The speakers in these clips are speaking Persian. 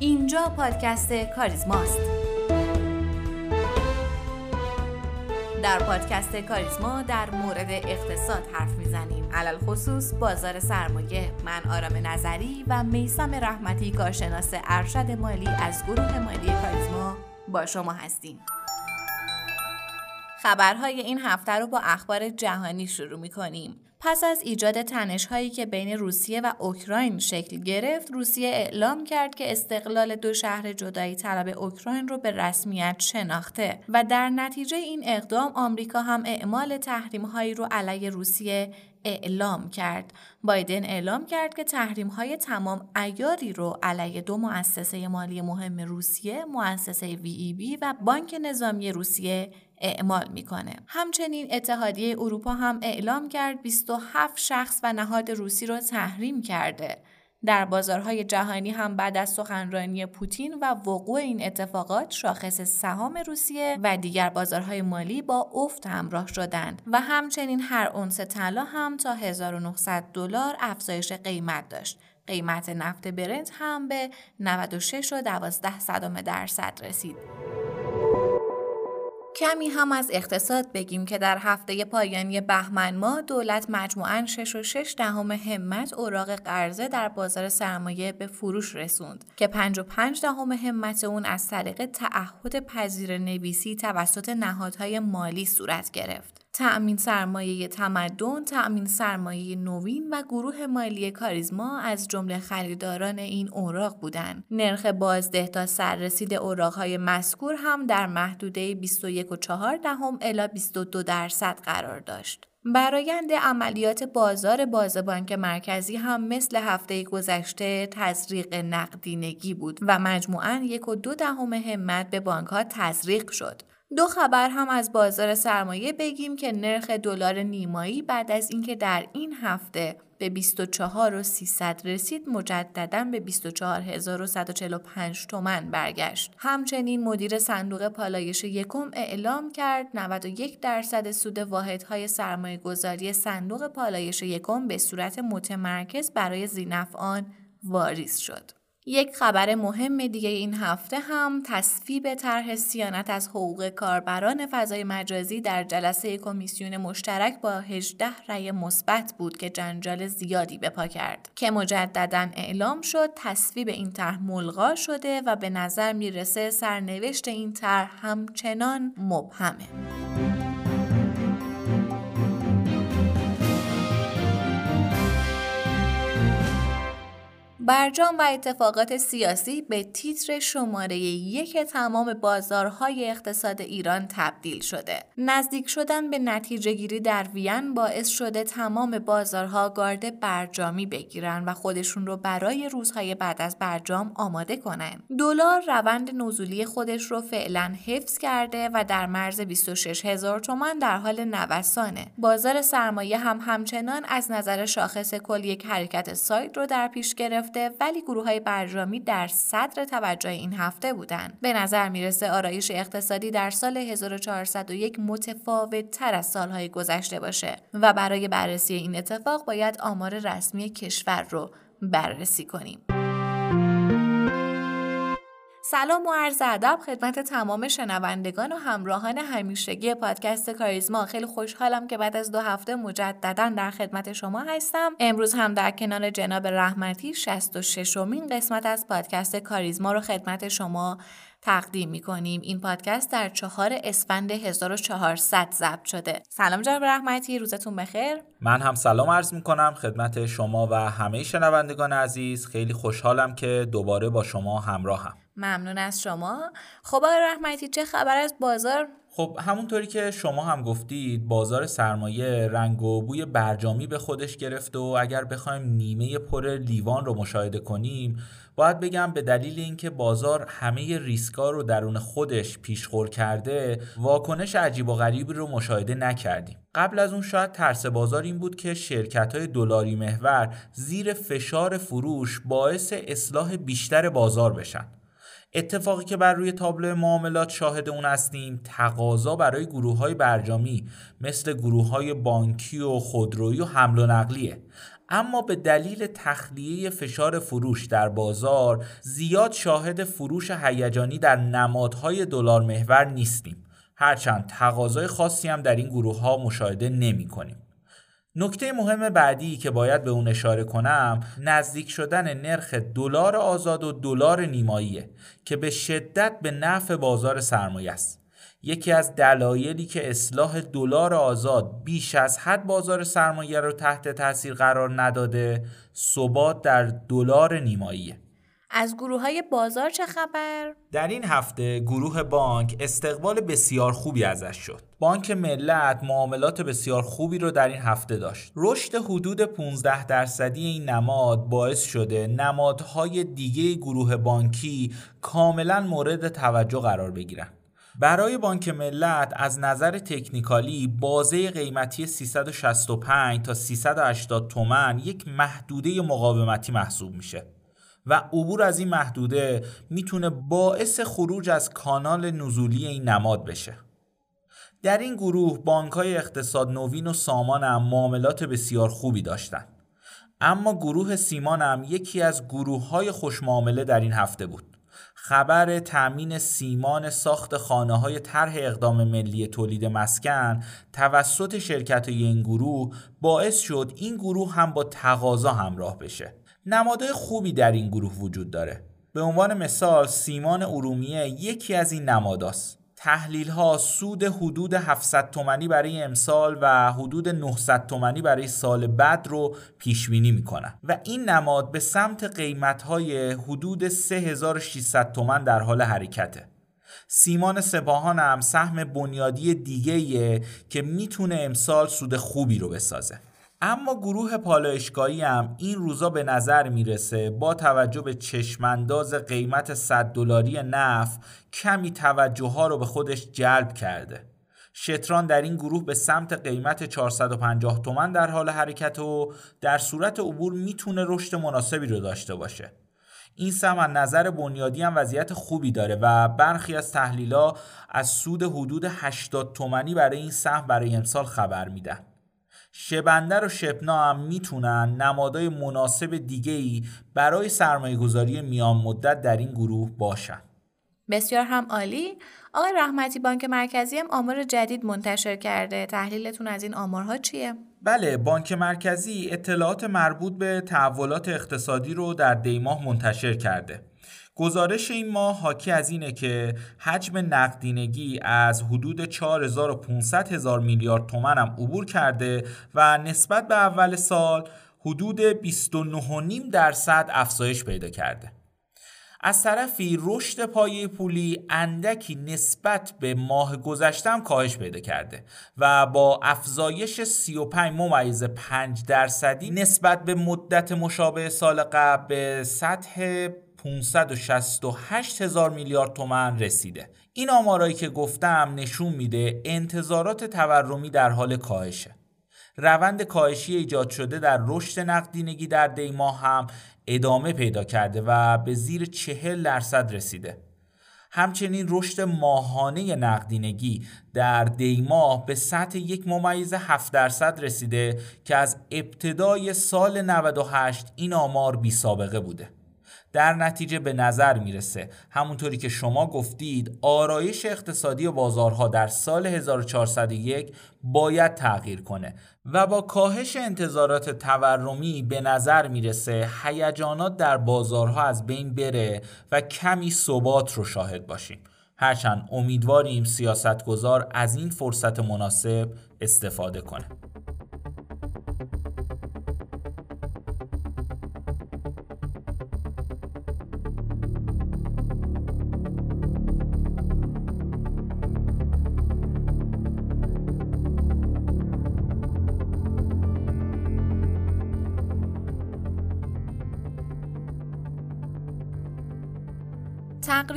اینجا پادکست کاریزماست. در پادکست کاریزما در مورد اقتصاد حرف می‌زنیم. علل خصوص بازار سرمایه. من آرام نظری و میسم رحمتی کارشناس ارشد مالی از گروه مالی کاریزما با شما هستیم. خبرهای این هفته رو با اخبار جهانی شروع می کنیم. پس از ایجاد تنش هایی که بین روسیه و اوکراین شکل گرفت، روسیه اعلام کرد که استقلال دو شهر جدایی طلب اوکراین رو به رسمیت شناخته و در نتیجه این اقدام آمریکا هم اعمال تحریم هایی رو علیه روسیه اعلام کرد. بایدن اعلام کرد که تحریم های تمام ایاری رو علیه دو مؤسسه مالی مهم روسیه، مؤسسه بی و بانک نظامی روسیه اعمال می‌کنه. همچنین اتحادیه اروپا هم اعلام کرد 27 شخص و نهاد روسی را تحریم کرده. در بازارهای جهانی هم بعد از سخنرانی پوتین و وقوع این اتفاقات شاخص سهام روسیه و دیگر بازارهای مالی با افت همراه شدند و همچنین هر اونس طلا هم تا 1900 دلار افزایش قیمت داشت. قیمت نفت برنت هم به 96 و 12 درصد رسید. کمی هم از اقتصاد بگیم که در هفته پایانی بهمن ماه دولت مجموعاً 6 و 6 دهم همت اوراق قرضه در بازار سرمایه به فروش رسوند که 5 و 5 دهم همت اون از طریق تعهد پذیر نویسی توسط نهادهای مالی صورت گرفت. تأمین سرمایه تمدن، تأمین سرمایه نوین و گروه مالی کاریزما از جمله خریداران این اوراق بودند. نرخ بازده تا سررسید اوراقهای مذکور هم در محدوده 21.4 دهم الی 22 درصد قرار داشت. برایند عملیات بازار باز بانک مرکزی هم مثل هفته گذشته تزریق نقدینگی بود و مجموعاً یک و دو دهم همت به بانک ها تزریق شد. دو خبر هم از بازار سرمایه بگیم که نرخ دلار نیمایی بعد از اینکه در این هفته به 24 و 300 رسید مجددا به 24145 تومن برگشت. همچنین مدیر صندوق پالایش یکم اعلام کرد 91 درصد سود واحدهای سرمایه گذاری صندوق پالایش یکم به صورت متمرکز برای زینفعان واریز شد. یک خبر مهم دیگه این هفته هم تصویب طرح سیانت از حقوق کاربران فضای مجازی در جلسه کمیسیون مشترک با 18 رأی مثبت بود که جنجال زیادی به پا کرد که مجددا اعلام شد تصویب این طرح ملغا شده و به نظر می‌رسه سرنوشت این طرح همچنان مبهمه. برجام و اتفاقات سیاسی به تیتر شماره یک تمام بازارهای اقتصاد ایران تبدیل شده. نزدیک شدن به نتیجه گیری در وین باعث شده تمام بازارها گارد برجامی بگیرن و خودشون رو برای روزهای بعد از برجام آماده کنن. دلار روند نزولی خودش رو فعلا حفظ کرده و در مرز 26 هزار تومان در حال نوسانه. بازار سرمایه هم همچنان از نظر شاخص کل یک حرکت ساید رو در پیش گرفته ولی گروه های برجامی در صدر توجه این هفته بودند. به نظر می‌رسه آرایش اقتصادی در سال 1401 متفاوت تر از سالهای گذشته باشه و برای بررسی این اتفاق باید آمار رسمی کشور رو بررسی کنیم. سلام و عرض ادب خدمت تمام شنوندگان و همراهان همیشگی پادکست کاریزما. خیلی خوشحالم که بعد از دو هفته مجددا در خدمت شما هستم. امروز هم در کنار جناب رحمتی 66 امین قسمت از پادکست کاریزما رو خدمت شما تقدیم می کنیم این پادکست در چهار اسفند 1400 ضبط شده. سلام جناب رحمتی روزتون بخیر. من هم سلام عرض می کنم خدمت شما و همه شنوندگان عزیز. خیلی خوشحالم که دوباره با شما همراهم. ممنون از شما. خب آقای رحمتی چه خبر از بازار؟ خب همونطوری که شما هم گفتید بازار سرمایه رنگ و بوی برجامی به خودش گرفت و اگر بخوایم نیمه پر لیوان رو مشاهده کنیم باید بگم به دلیل اینکه بازار همه ریسکا رو درون خودش پیشخور کرده واکنش عجیب و غریبی رو مشاهده نکردیم. قبل از اون شاید ترس بازار این بود که شرکت های دلاری محور زیر فشار فروش باعث اصلاح بیشتر بازار بشن. اتفاقی که بر روی تابلو معاملات شاهد اون هستیم تقاضا برای گروه های برجامی مثل گروه های بانکی و خودرویی و حمل و نقلیه اما به دلیل تخلیه فشار فروش در بازار زیاد شاهد فروش هیجانی در نمادهای دلار محور نیستیم هرچند تقاضای خاصی هم در این گروه ها مشاهده نمی کنیم. نکته مهم بعدی که باید به اون اشاره کنم نزدیک شدن نرخ دلار آزاد و دلار نیماییه که به شدت به نفع بازار سرمایه است. یکی از دلایلی که اصلاح دلار آزاد بیش از حد بازار سرمایه رو تحت تاثیر قرار نداده ثبات در دلار نیماییه از گروه های بازار چه خبر؟ در این هفته گروه بانک استقبال بسیار خوبی ازش شد. بانک ملت معاملات بسیار خوبی رو در این هفته داشت. رشد حدود 15 درصدی این نماد باعث شده نمادهای دیگه گروه بانکی کاملا مورد توجه قرار بگیرن. برای بانک ملت از نظر تکنیکالی بازه قیمتی 365 تا 380 تومن یک محدوده مقاومتی محسوب میشه و عبور از این محدوده می‌تونه باعث خروج از کانال نزولی این نماد بشه. در این گروه بانک های اقتصاد نوین و سامان هم معاملات بسیار خوبی داشتند. اما گروه سیمان هم یکی از گروه های خوشمعامله در این هفته بود. خبر تأمین سیمان ساخت خانه های طرح اقدام ملی تولید مسکن توسط شرکت این گروه باعث شد این گروه هم با تقاضا همراه بشه. نمادهای خوبی در این گروه وجود داره. به عنوان مثال سیمان ارومیه یکی از این نماداست. تحلیل ها سود حدود 700 تومانی برای امسال و حدود 900 تومانی برای سال بعد رو پیش بینی می‌کنن و این نماد به سمت قیمت های حدود 3600 تومن در حال حرکته. سیمان سپاهان هم سهم بنیادی دیگه که می‌تونه امسال سود خوبی رو بسازه. اما گروه پالایشگاهی هم این روزا به نظر می‌رسه با توجه به چشمانداز قیمت 100 دلاری نفت کمی توجه ها رو به خودش جلب کرده. شتران در این گروه به سمت قیمت 450 تومن در حال حرکت و در صورت عبور می‌تونه رشد مناسبی رو داشته باشه. این سهم از نظر بنیادی هم وضعیت خوبی داره و برخی از تحلیلا از سود حدود 80 تومنی برای این سهم برای امسال خبر میدن. شبندر و شپنا هم می‌تونن نمادای مناسب دیگه ای برای سرمایه گذاری میان مدت در این گروه باشن. بسیار هم عالی. آقای رحمتی بانک مرکزی هم آمار جدید منتشر کرده. تحلیلتون از این آمارها چیه؟ بله بانک مرکزی اطلاعات مربوط به تحولات اقتصادی رو در دیماه منتشر کرده. گزارش این ماه حاکی از اینه که حجم نقدینگی از حدود 4500 هزار میلیارد تومن هم عبور کرده و نسبت به اول سال حدود 29.5 درصد افزایش پیدا کرده. از طرفی رشد پایه پولی اندکی نسبت به ماه گذشتم کاهش پیدا کرده و با افزایش 35 ممیز 5 درصدی نسبت به مدت مشابه سال قبل به سطح 568 هزار میلیارد تومن رسیده. این آمارایی که گفتم نشون میده انتظارات تورمی در حال کاهشه. روند کاهشی ایجاد شده در رشد نقدینگی در دیماه هم ادامه پیدا کرده و به زیر چهل درصد رسیده. همچنین رشد ماهانه نقدینگی در دیماه به سطح یک ممیز 7 درصد رسیده که از ابتدای سال 98 این آمار بی سابقه بوده. در نتیجه به نظر می‌رسه. همونطوری که شما گفتید آرایش اقتصادی و بازارها در سال 1401 باید تغییر کنه و با کاهش انتظارات تورمی به نظر می‌رسه هیجانات در بازارها از بین بره و کمی ثبات رو شاهد باشیم. هرچند امیدواریم سیاستگزار از این فرصت مناسب استفاده کنه.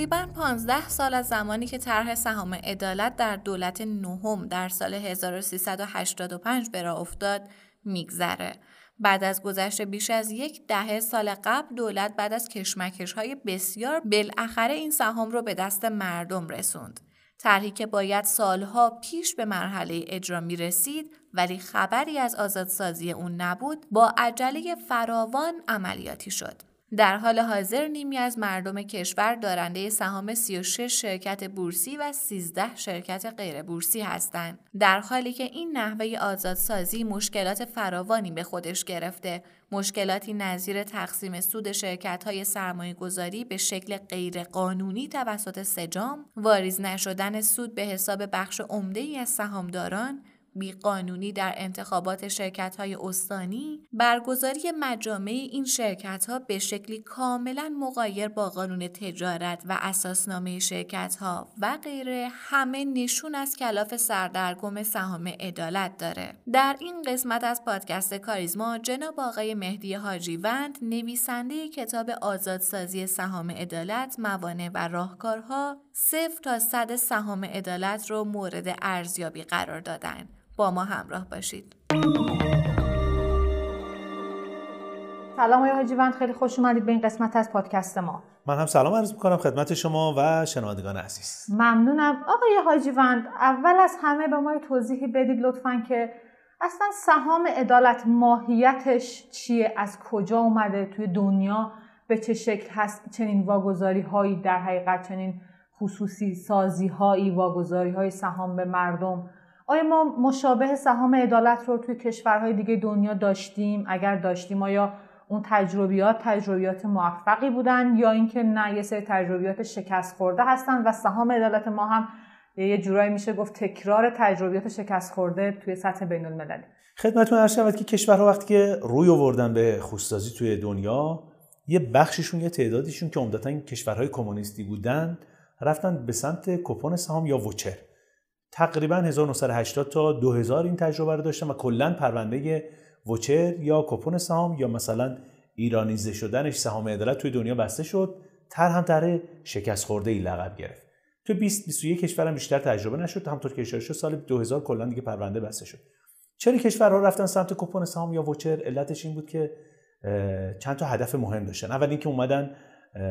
تقریبا 15 سال از زمانی که طرح سهام عدالت در دولت نهم در سال 1385 به راه افتاد میگذره. بعد از گذشت بیش از یک دهه سال قبل دولت بعد از کشمکش های بسیار بالاخره این سهام رو به دست مردم رسوند. طرحی که باید سالها پیش به مرحله اجرا می رسید ولی خبری از آزادسازی اون نبود با عجله فراوان عملیاتی شد. در حال حاضر نیمی از مردم کشور دارنده سهام 36 شرکت بورسی و 13 شرکت غیر بورسی هستند. در حالی که این نحوه آزادسازی مشکلات فراوانی به خودش گرفته. مشکلاتی نظیر تقسیم سود شرکت های سرمایه گذاری به شکل غیرقانونی توسط سجام واریز نشدن سود به حساب بخش عمده ای از سهامداران بیقانونی در انتخابات شرکت های استانی برگزاری مجامع این شرکت ها به شکلی کاملا مقایر با قانون تجارت و اساسنامه شرکت ها و غیره همه نشون از کلاف سردرگم سهام عدالت داره. در این قسمت از پادکست کاریزما جناب آقای مهدی حاجیوند نویسنده کتاب آزادسازی سهام عدالت موانع و راهکارها صفر تا صد سهام عدالت رو مورد ارزیابی قرار دادن. با ما همراه باشید. سلام آقای حاجیوند خیلی خوش اومدید به این قسمت از پادکست ما. من هم سلام عرض می‌کنم خدمت شما و شنوندگان عزیز. ممنونم. آقای حاجیوند اول از همه به ما توضیحی بدید لطفا که اصلا سهام عدالت ماهیتش چیه؟ از کجا اومده؟ توی دنیا به چه شکل هست؟ چنین واگذاری هایی در حقیقت چنین خصوصی سازی هایی واگذاری های سهام به مردم آیا ما مشابه سهام عدالت رو توی کشورهای دیگه دنیا داشتیم؟ اگر داشتیم آیا اون تجربیات تجربیات موفقی بودن یا اینکه نه یه سری تجربیات شکست خورده هستن و سهام عدالت ما هم یه جورایی میشه گفت تکرار تجربیات شکست خورده توی سطح بین المللی خدمتتون عرض شود که کشورها وقتی که روی آوردن به خوستازی توی دنیا یه بخششون یه تعدادیشون که عمدتا کشورهای کمونیستی بودن رفتن به سمت کپون سهام یا وچر. تقریبا 1980 تا 2000 این تجربه رو داشتم و کلا پرونده وچر یا کپون سهام یا مثلا ایرانیزه شدنش سهام عدالت توی دنیا بسته شد تر هم تر شکست خورده ای لقب گرفت. تو 20 21 کشورم بیشتر تجربه نشد همطور که اشاره شد سال 2000 کلا دیگه پرونده بسته شد. چرا کشورها رفتن سمت کپون سهام یا وچر؟ علتش این بود که چند تا هدف مهم داشتن. اول اینکه اومدن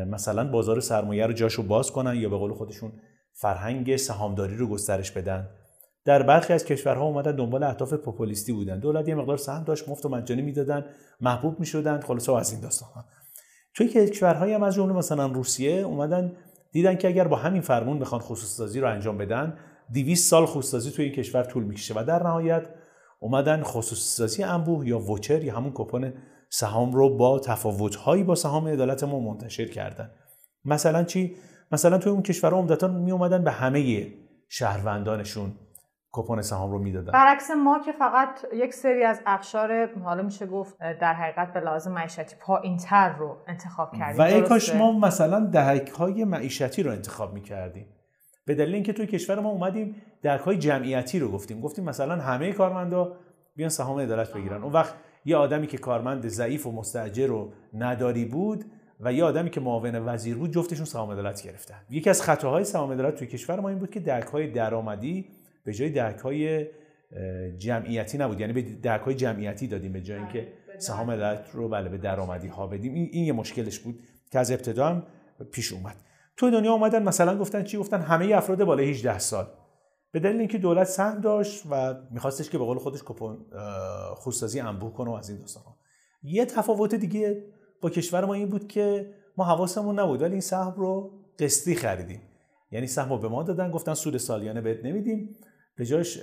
مثلا بازار سرمایه رو جاشو باز کنن یا به قول خودشون فرهنگ سهامداری رو گسترش بدن. در برخی از کشورها اومدن دنبال اهداف پوپولیستی بودن. دولت یه مقدار سهم داشت مفت و مجانی می‌دادن محبوب می‌شدن خلاص از این داستان توی کشورهایی هم از جمله مثلا روسیه اومدن دیدن که اگر با همین فرمون بخوان خصوص سازی رو انجام بدن 200 سال خصوصی توی این کشور طول می‌کشه و در نهایت اومدن خصوصی سازی انبوه یا وچر یا همون کپون سهام رو با تفاوت‌هایی با سهام عدالت ما منتشر کردن. مثلا چی؟ مثلا توی اون کشورها عمدتا می اومدن به همه شهروندانشون کپون سهام رو می‌دادن. برعکس ما که فقط یک سری از اقشار حالا میشه گفت در حقیقت به لازم معیشتی پایینتر رو انتخاب کردیم. و ای کاش ما مثلا دهک های معیشتی رو انتخاب می‌کردیم. به دلیل اینکه توی کشور ما اومدیم دهک های جمعیتی رو گفتیم. گفتیم مثلا همه کارمندا بیان سهام عدالت بگیرن. اون وقت یه آدمی که کارمند ضعیف و مستاجر و نداری بود و یه آدمی که معاون وزیر بود جفتشون سهام عدالت گرفتن. یکی از خطاهای سهام عدالت توی کشور ما این بود که درک های درآمدی به جای درک های جمعیتی نبود. یعنی به درک های جمعیتی دادیم به جای اینکه سهام عدالت رو بله به درآمدی ها بدیم. این, این یه مشکلش بود که از ابتدا هم پیش اومد. تو دنیا اومدن مثلا گفتن چی؟ گفتن همه افراد بالای 18 سال. به دلیل اینکه دولت سهم داشت و میخواستش که به قول خودش کپون خودسازی انبوه کنه و از این داستان یه تفاوت دیگه با کشور ما این بود که ما حواسمون نبود ولی این سهم رو قسطی خریدیم. یعنی سهم رو به ما دادن گفتن سود سالیانه بهت نمیدیم. به جاش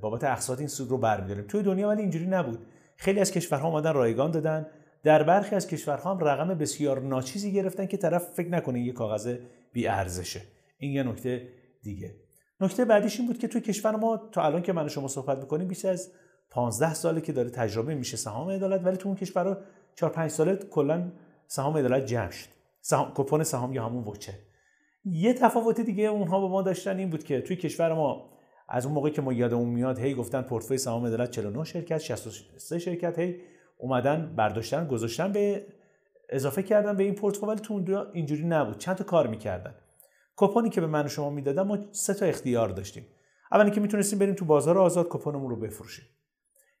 بابت اقساط این سود رو برمیداریم. توی دنیا ولی اینجوری نبود. خیلی از کشورها اومدن رایگان دادن. در برخی از کشورها هم رقم بسیار ناچیزی گرفتن که طرف فکر نکنه یه کاغذ بی ارزشه این یه نکته دیگه. نکته بعدیش این بود که توی کشور ما تا الان که من شما صحبت می‌کنیم بیش از 15 ساله که داره تجربه میشه سهام عدالت ولی تو اون کشورها 4 5 ساله کلا سهام عدالت جمع شد. سهام کپون سهام یا همون وچه. یه تفاوت دیگه اونها با ما داشتن این بود که توی کشور ما از اون موقعی که ما یادمون میاد هی گفتن پورتفوی سهام عدالت 49 شرکت 63 شرکت هی اومدن برداشتن گذاشتن به اضافه کردن به این پورتفوی ولی تو اینجوری نبود. چند تا کار می‌کردن. کپونی که به من و شما می‌دادن ما سه تا اختیار داشتیم. اولی که می‌تونستیم بریم تو بازار آزاد کپونمون رو بفروشیم.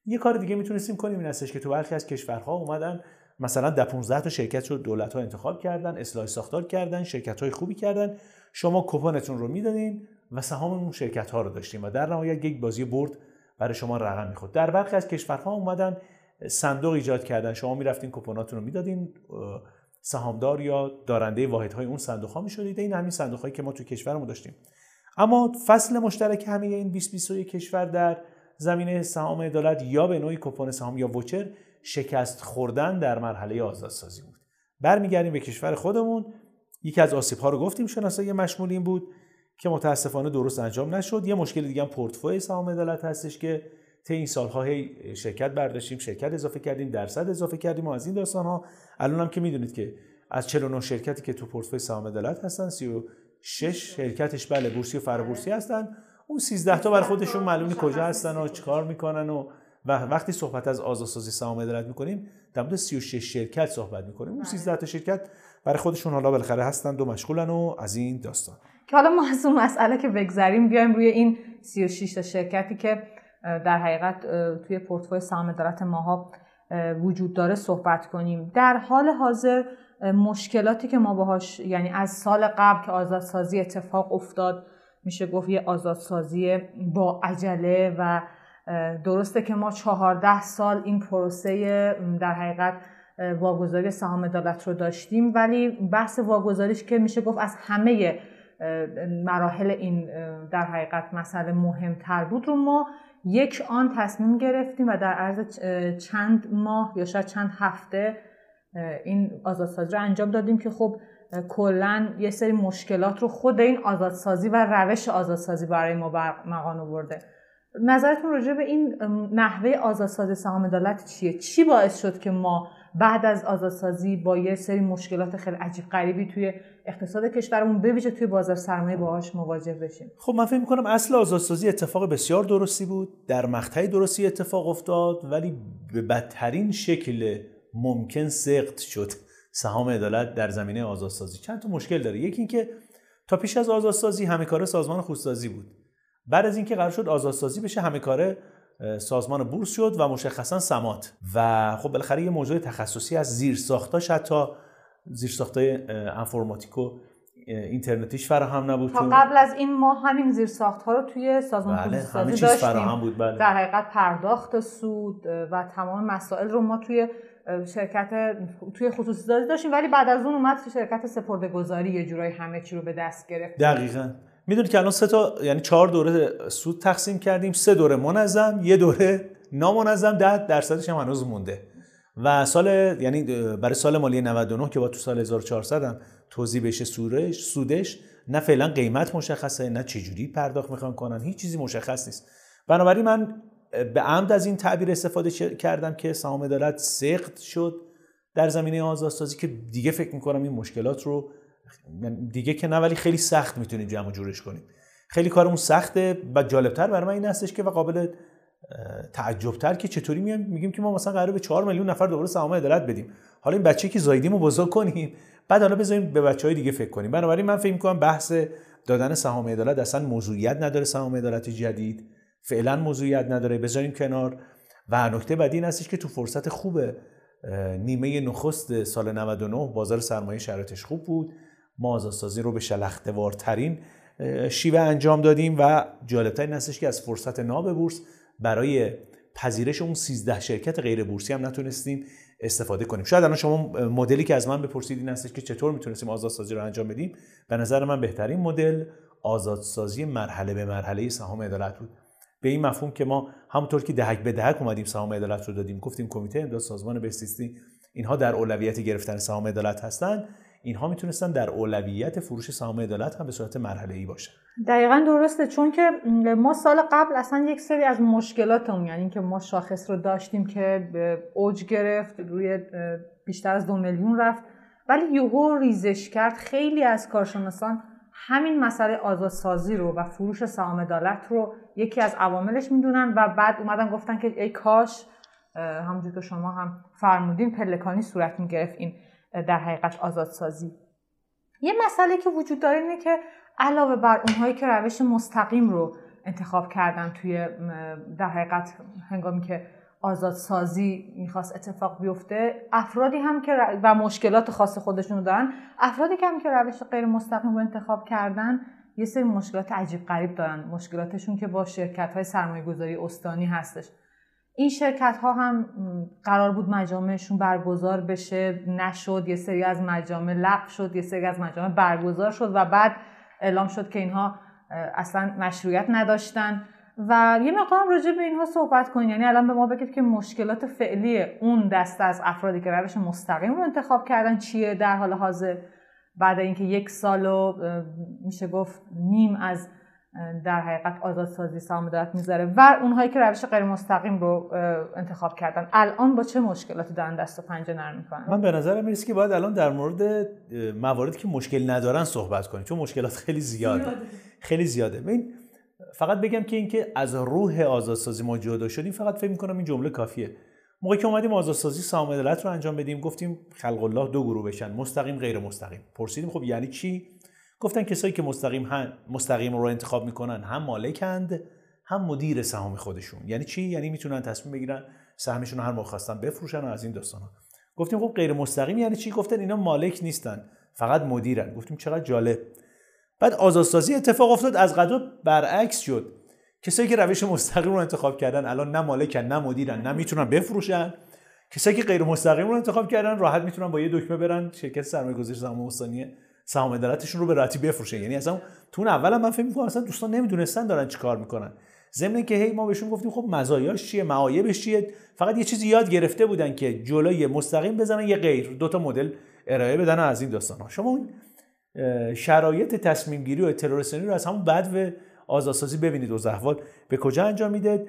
یه کار دیگه می‌تونستیم کنیم این هستش که تو برخی از کشورها اومدن مثلا در 15 تا شرکت رو دولت ها انتخاب کردن اصلاح ساختار کردن شرکت های خوبی کردن. شما کپونتون رو می‌دادین و سهام اون شرکت ها رو داشتیم و در نهایت یک بازی برد برای شما رقم می‌خورد. در برخی از کشورها اومدن صندوق ایجاد کردن. شما می‌رفتین کوپوناتون رو می‌دادین سهامدار یا دارنده واحدهای اون صندوق ها می‌شدید. این همین صندوق هایی که ما تو کشورمون داشتیم. اما فصل مشترک همه این 2021 کشور در زمینه سهام عدالت یا به نوعی کوپن سهام یا وچر شکست خوردن در مرحله آزادسازی بود. برمیگردیم به کشور خودمون. یکی از آسیب ها رو گفتیم شناسایی مشمول این بود که متاسفانه درست انجام نشد. یه مشکل دیگه هم پورتفوی سهام عدالت هستش که طی این سالها هی شرکت برداشتیم شرکت اضافه کردیم درصد اضافه کردیم و از این داستان ها الان هم که می‌دونید که از 49 شرکتی که تو پورتفوی سهام عدالت هستن 36 شرکتش بله بورسی و فرابورسی هستن. اون 13 تا برای خودشون معلومی کجا هستن و چیکار می‌کنن و و وقتی صحبت از آزادسازی سهام عدالت می‌کنیم در مورد 36 شرکت صحبت می‌کنیم. اون 13 تا شرکت برای خودشون حالا بالاخره هستن و مشغولن و از این داستان. که حالا ما از اون مسئله که بگذریم بیایم روی این 36 تا شرکتی که در حقیقت توی پورتفوی سهام عدالت ماها وجود داره صحبت کنیم. در حال حاضر مشکلاتی که ما باهاش یعنی از سال قبل که آزادسازی اتفاق افتاد میشه گفت یه آزادسازی با عجله و درسته که ما چهارده سال این پروسه در حقیقت واگذاری سهام عدالت رو داشتیم ولی بحث واگذاریش که میشه گفت از همه مراحل این در حقیقت مسئله مهمتر بود رو ما یک آن تصمیم گرفتیم و در عرض چند ماه یا شاید چند هفته این آزادسازی رو انجام دادیم که خب کلا یه سری مشکلات رو خود این آزادسازی و روش آزادسازی برای ما مقان آورده. نظرتون راجع به این نحوه آزادسازی سهام عدالت چیه؟ چی باعث شد که ما بعد از آزادسازی با یه سری مشکلات خیلی عجیب غریبی توی اقتصاد کشورمون بویژه توی بازار سرمایه باهاش مواجه بشیم؟ خب من فکر می‌کنم اصل آزادسازی اتفاق بسیار درستی بود در مقطع درستی اتفاق افتاد ولی به بدترین شکل ممکن سقط شد. سهام عدالت در زمینه آزادسازی. چند تا مشکل داره. یکی اینکه تا پیش از آزادسازی همه کار سازمان خودسازی بود. بعد از اینکه قرار شد آزادسازی بشه همه کار سازمان بورس شد و مشخصا سمات. و خب بالاخره یه موضوع تخصصی از زیر ساختاش حتی زیر ساختای انفرماتیک و اینترنتیش فراهم نبود تا قبل از این ما همین زیر ساخت ها رو توی سازمان بله، همه چیز داشتیم. فراهم بود. بله. در حقیقت پرداخت سود و تمام مسائل رو ما توی شرکت توی خصوصی سازی داشتیم ولی بعد از اون اومد شرکت سپرده گذاری یه جورایی همه چی رو به دست گرفت. دقیقا. می‌دونید که الان سه تا یعنی چهار دوره سود تقسیم کردیم سه دوره منظم یه دوره نامنظم ده درصدش هم هنوز مونده. و سال یعنی برای سال مالی 99 که با تو سال 1400 هم توضیح بشه سورش سودش نه فعلا قیمت مشخصه نه چجوری پرداخت می‌خوان کنن هیچ چیزی مشخص نیست. بنابراین من به عمد از این تعبیر استفاده کردم که سهام عدالت سقط شد در زمینه آزادسازی که دیگه فکر می‌کنم این مشکلات رو دیگه که نه ولی خیلی سخت می‌تونیم جمع جورش کنیم. خیلی کارمون سخته و جالبتر برای من این هستش که و قابل تعجبتر که چطوری میگیم که ما مثلا قراره به 4 میلیون نفر دوباره سهام عدالت بدیم. حالا این بچه که زایدیمو بزرگ کنیم بعد حالا بذاریم به بچه های دیگه فکر کنیم. بنابراین من فکر می‌کنم بحث دادن سهام عدالت اصلا موضوعیت نداره سهام عدالت جدید. فعلا موضوعیت نداره بذاریم کنار. و نکته بعدی این هستش که تو فرصت خوب نیمه نخست سال 99 بازار سرمایه شرایطش خوب بود. ما آزادسازی رو به شلختوارترین شیوه انجام دادیم و جالبتر این هستش که از فرصت ناب بورس برای پذیرش اون 13 شرکت غیر بورسی هم نتونستیم استفاده کنیم. شاید الان شما مدلی که از من بپرسید این هستش که چطور می‌تونستیم آزادسازی رو انجام بدیم به نظر من بهترین مدل آزادسازی مرحله به مرحله سهام عدالت بود. به این مفهوم که ما همونطور که دهک به دهک اومدیم سهام عدالت رو دادیم گفتیم کمیته امداد سازمان بهزیستی اینها در اولویت گرفتن سهام عدالت هستند اینها می‌تونستن در اولویت فروش سهام عدالت هم به صورت مرحله ای باشن. دقیقا درسته چون که ما سال قبل اصلا یک سری از مشکلاتمون یعنی که ما شاخص رو داشتیم که اوج گرفت روی بیشتر از دو میلیون رفت ولی یوهو ریزش کرد. خیلی از کارشناسان همین مسئله آزادسازی رو و فروش سهام عدالت رو یکی از عواملش می‌دونن و بعد اومدن گفتن که ای کاش همونجور که شما هم فرمودین پلکانی صورت می‌گرفت این در حقیقت آزادسازی. یه مسئله که وجود داره اینه که علاوه بر اونهایی که روش مستقیم رو انتخاب کردن توی در حقیقت هنگامی که آزادسازی می‌خواست اتفاق بیفته. افرادی هم که و مشکلات خاص خودشون رو دارن. افرادی که هم که روش غیر مستقیم رو انتخاب کردن یه سری مشکلات عجیب غریب دارن. مشکلاتشون که با شرکت های سرمایه گذاری استانی هستش. این شرکت ها هم قرار بود مجامعشون برگزار بشه. نشد یه سری از مجامع لغو شد یه سری از مجامع برگزار شد و بعد اعلام شد که اینها اصلا مشروعیت نداشتن. و یه مقام راجع به اینها صحبت کنید یعنی الان به ما بگید که مشکلات فعلی اون دست از افرادی که روش مستقیم رو انتخاب کردن چیه؟ در حال حاضر بعد اینکه یک سال و میشه گفت نیم از در حقیقت آزادسازی سهامدارت می‌ذاره و اونهایی که روش غیر مستقیم رو انتخاب کردن. الان با چه مشکلاتی دارن دست و پنجه نرم می‌کنن؟ من به نظرم می‌رسه که باید الان در مورد مواردی که مشکل ندارن صحبت کنیم. چون مشکلات خیلی زیاده. خیلی زیاده. ببین فقط بگم که اینکه از روح آزادسازی ما جدا شدیم فقط فکر می‌کنم این جمله کافیه. موقعی که اومدیم آزادسازی سهام رو انجام بدیم گفتیم خلق الله دو گروه بشن مستقیم غیر مستقیم. پرسیدیم خب یعنی چی؟ گفتن کسایی که مستقیم هم مستقیم رو انتخاب می‌کنن هم مالکند هم مدیر سهام خودشون. یعنی چی؟ یعنی می‌تونن تصمیم بگیرن سهمشون رو هر موقع خواستن بفروشن و از این داستانا گفتیم خب غیر مستقیم یعنی چی؟ گفتن اینا مالک نیستن فقط مدیرن. گفتیم چقدر جالب. بعد آزادسازی اتفاق افتاد از قضا برعکس شد. کسایی که روش مستقیم رو انتخاب کردن الان نه مالکن نه مدیرن نه می‌تونن بفروشن. کسایی که غیر مستقیم رو انتخاب کردن راحت می‌تونن با یه دکمه برن شرکت سرمایه‌گذاری سهام سهام رو به راحتی بفروشن. یعنی اصلا تو اون اول من فکر می‌کنم اصلا دوستان نمی‌دونستن دارن چیکار می‌کنن. ضمن که هی ما بهشون گفتیم خب مزایاش چیه معایبش چیه؟ فقط یه چیزی یاد گرفته بودن که جلوی مستقیم بزنن یه غیر. دو تا مدل ارائه بدن از این داستان شما اون شرایط تصمیم گیری و اطلاع رو از همون بعد و آزادسازی ببینید. و احوال به کجا انجام میده؟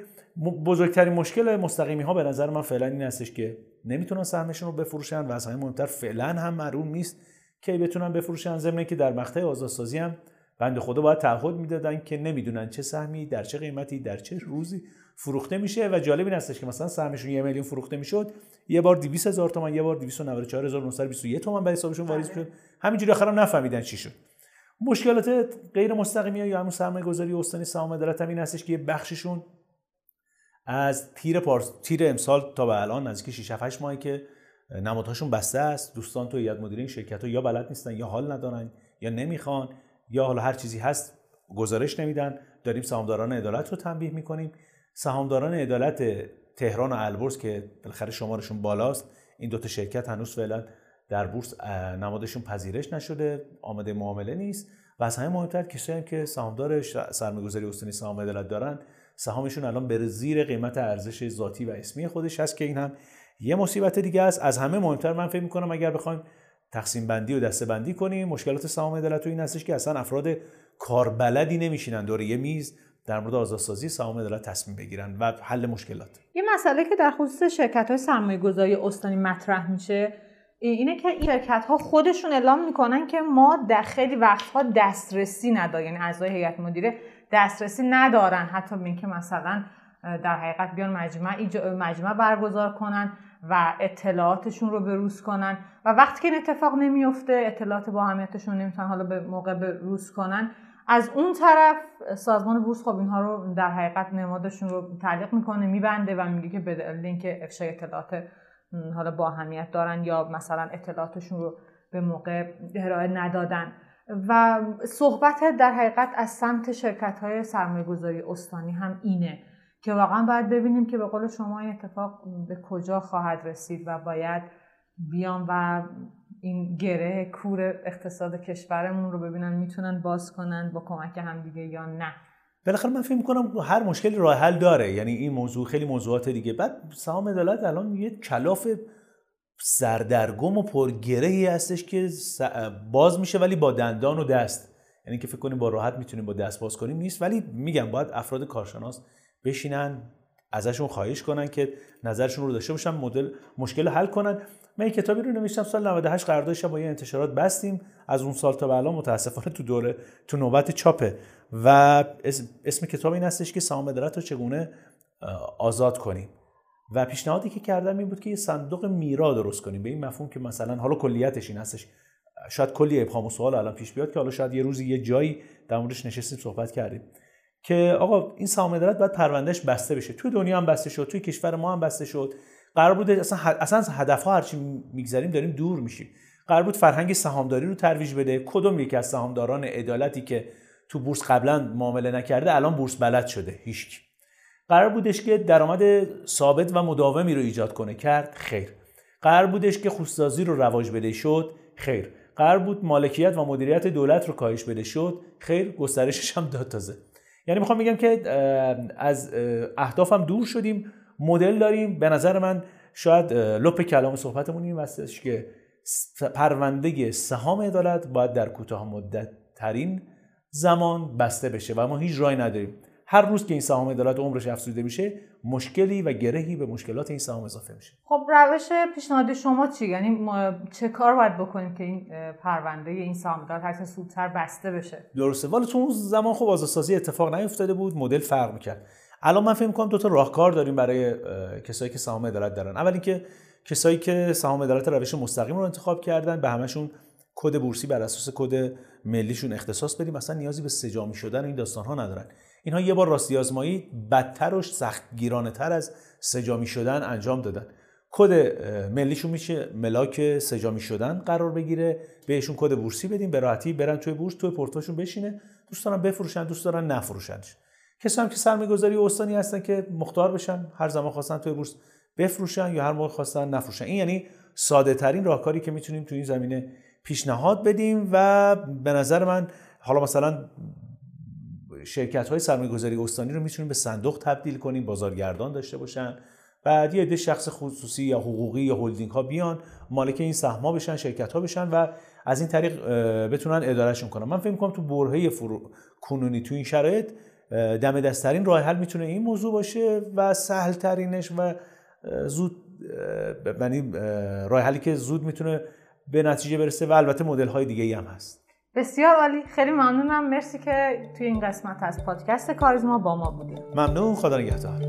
بزرگترین مشکل مستقیمی ها به نظر من فعلا این هستش که نمی‌تونن سهمشون رو بفروشن و از همه مهمتر فعلا هم معلوم نیست که بتونن بفروشن ضمن که در مقطع آزادسازی هم بنده خدا باید تعهد می‌دادن که نمی‌دونن چه سهمی در چه قیمتی در چه روزی فروخته میشه و جالب این هستش که مثلا سهمشون یه میلیون فروخته می‌شد یه بار 200 هزار تومان یه بار 294921 تومان به حسابشون واریز شد همینجوری آخرام نفهمیدن چی شد. مشکلات غیر مستقیمی یا همون سرمایه گذاری استانی سهام ادارت هم این هستش که یه بخششون از تیر پارس تیر امسال تا به الان نزدیک 6 7 ماهی که نمادهاشون بسته است. دوستان تو هیئت مدیره این شرکت ها یا بلد نیستن یا حال ندارن یا نمی‌خوان یا حالا هر چیزی هست گزارش نمیدن. داریم سهامداران عدالت رو تنبیه می‌کنیم. سهامداران عدالت تهران و البرز که بالاخره شمارشون بالاست این دوتا شرکت هنوز فعلا در بورس نمادشون پذیرش نشده آماده معامله نیست و از همه مهمتر کسایی که سهامدار سرمایه‌گذاری استانی سهام عدالت دارن سهامشون الان بر زیر قیمت ارزش ذاتی و اسمی خودش هست که این هم یه مصیبت دیگه است. از همه مهمتر من فکر می‌کنم اگر بخوایم تقسیم بندی و دسته بندی کنیم مشکلات سهام عدالت این هستش که اصلا افراد کاربلدی نمیشینن. دور یه میز در مورد آزادسازی سهام عدالت تصمیم بگیرن و حل مشکلات. یه مسئله که در خصوص شرکت های سرمایه گذاری استانی مطرح میشه اینه که این شرکت ها خودشون اعلام می‌کنن که ما در خیلی وقتها دسترسی نداریم. یعنی اعضای هیئت مدیره دسترسی ندارن. حتی به اینکه مثلا در حقیقت بیان مجمع مجمع برگزار کنن و اطلاعاتشون رو بروز کنن. و وقتی که این اتفاق نمیفته اطلاعات با اهمیتشون نمی‌تونن حالا به موقع بروز کنن از اون طرف سازمان بورس خب اینها رو در حقیقت نمادشون رو تعلیق می‌کنه میبنده و میگه که به لینک افشای اطلاعات حالا با اهمیت دارن یا مثلا اطلاعاتشون رو به موقع ارائه ندادن. و صحبت در حقیقت از سمت شرکت های سرمایه گذاری استانی هم اینه که واقعا باید ببینیم که به قول شما این اتفاق به کجا خواهد رسید و باید بیان و این گره کور اقتصاد کشورمون رو ببینن می‌تونن باز کنن با کمک همدیگه یا نه. بالاخره من فکر می‌کنم هر مشکلی راه حل داره. یعنی این موضوع خیلی موضوعات دیگه. بعد سهام عدالت الان یه کلاف سردرگم و پرگرهی هستش که باز میشه ولی با دندان و دست. یعنی که فکر کنیم با راحت می‌تونیم با دست باز کنیم نیست. ولی میگم باید افراد کارشناس بشینن ازشون خواهش کنن که نظرشون رو داشته باشن مدل مشکل حل کنن. من این کتابی رو نوشتم سال 98 قراردادش با یه انتشارات بستیم. از اون سال تا به الان متاسفانه تو دوره تو نوبت چاپه. و اسم کتاب این هستش که سهام رو چگونه آزاد کنیم. و پیشنهادی که کردم این بود که یه صندوق میرا درست کنیم. به این مفهوم که مثلا حالا کلیتش این هستش. شاید کلی ابهام و سوال الان پیش بیاد که حالا شاید یه روزی یه جایی در موردش نشستیم صحبت کردیم. که آقا این سهام ادارت باید پروندهش بسته بشه. توی دنیا هم بسته شد توی کشور ما هم بسته شد. قرار بود اصلا اصلا هدف ها هرچی میگذریم داریم دور میشیم. قرار بود فرهنگ سهامداری رو ترویج بده. کدوم یکی از سهامداران عدالتی که تو بورس قبلا معامله نکرده الان بورس بلد شده؟ هیچ قرار بودش که درآمد ثابت و مداومی رو ایجاد کنه. کرد خیر. قرار بودش که خوستازی رو رواج بده. شد خیر. قرار بود مالکیت و مدیریت دولت رو کاهش بده. شد خیر. گسترشش هم داد تازه. یعنی می‌خوام بگم که از اهدافم دور شدیم. مدل داریم. به نظر من شاید لپ کلام صحبتمون این هستش که پرونده سهام عدالت باید در کوتاه مدت ترین زمان بسته بشه و ما هیچ رای نداریم. هر روز که این سهام عدالت عمرش افزوده میشه مشکلی و گرهی به مشکلات این سهام اضافه میشه. خب روش پیشنهاد شما چی؟ یعنی ما چه کار باید بکنیم که این پرونده این سهام عدالت هر زودتر بسته بشه؟ درسته. ولی تو اون زمان خب آزادسازی اتفاق نیفتاده بود. مدل فرق می‌کرد. الان من فکر می‌کنم دو تا راهکار داریم برای کسایی که سهام عدالت دارن. اول اینکه کسایی که سهام عدالت روش مستقیم رو انتخاب کردن به همشون کد بورسی بر اساس کد ملیشون اختصاص بدیم. اصلا نیازی به سجامی شدن این داستان ها ندارن. اینها یه بار راستی آزمایی بدتر و سخت گیرانه تر از سجامی شدن انجام دادن. کد ملیشون میشه ملاک سجامی شدن قرار بگیره. بهشون کد بورسی بدیم. به راحتی برن توی بورس توی پورتفوشون بشینه. دوست دارن بفروشن دوست دارن نفروشنش. کسی هم که سرمایه‌گذاری استانی هستن که مختار بشن هر زمان خواستن توی بورس بفروشن یا هر موقع خواستن نفروشن. این یعنی ساده ترین راهکاری که می‌تونیم توی این زمینه پیشنهاد بدیم و به نظر من حالا مثلا شرکت های سرمایه گذاری استانی رو می‌تونیم به صندوق تبدیل کنیم بازارگردان داشته باشن. بعد یه عده شخص خصوصی یا حقوقی یا هلدینگ ها بیان مالک این سهم‌ها بشن شرکت ها بشن و از این طریق بتونن ادارهشون کنن. من فکر می‌کنم تو برهه فرو... کنونی تو این شرایط دم دستترین راه حل می‌تونه این موضوع باشه و سهل ترینش و زود یعنی راه حلی که زود می‌تونه به نتیجه برسه و البته مدل های دیگه ای هم هست. بسیار عالی. خیلی ممنونم. مرسی که توی این قسمت از پادکست کاریزما با ما بودیم ممنون. خدا نگهدار.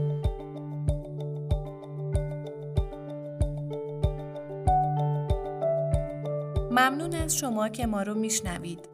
ممنون از شما که ما رو میشنوید.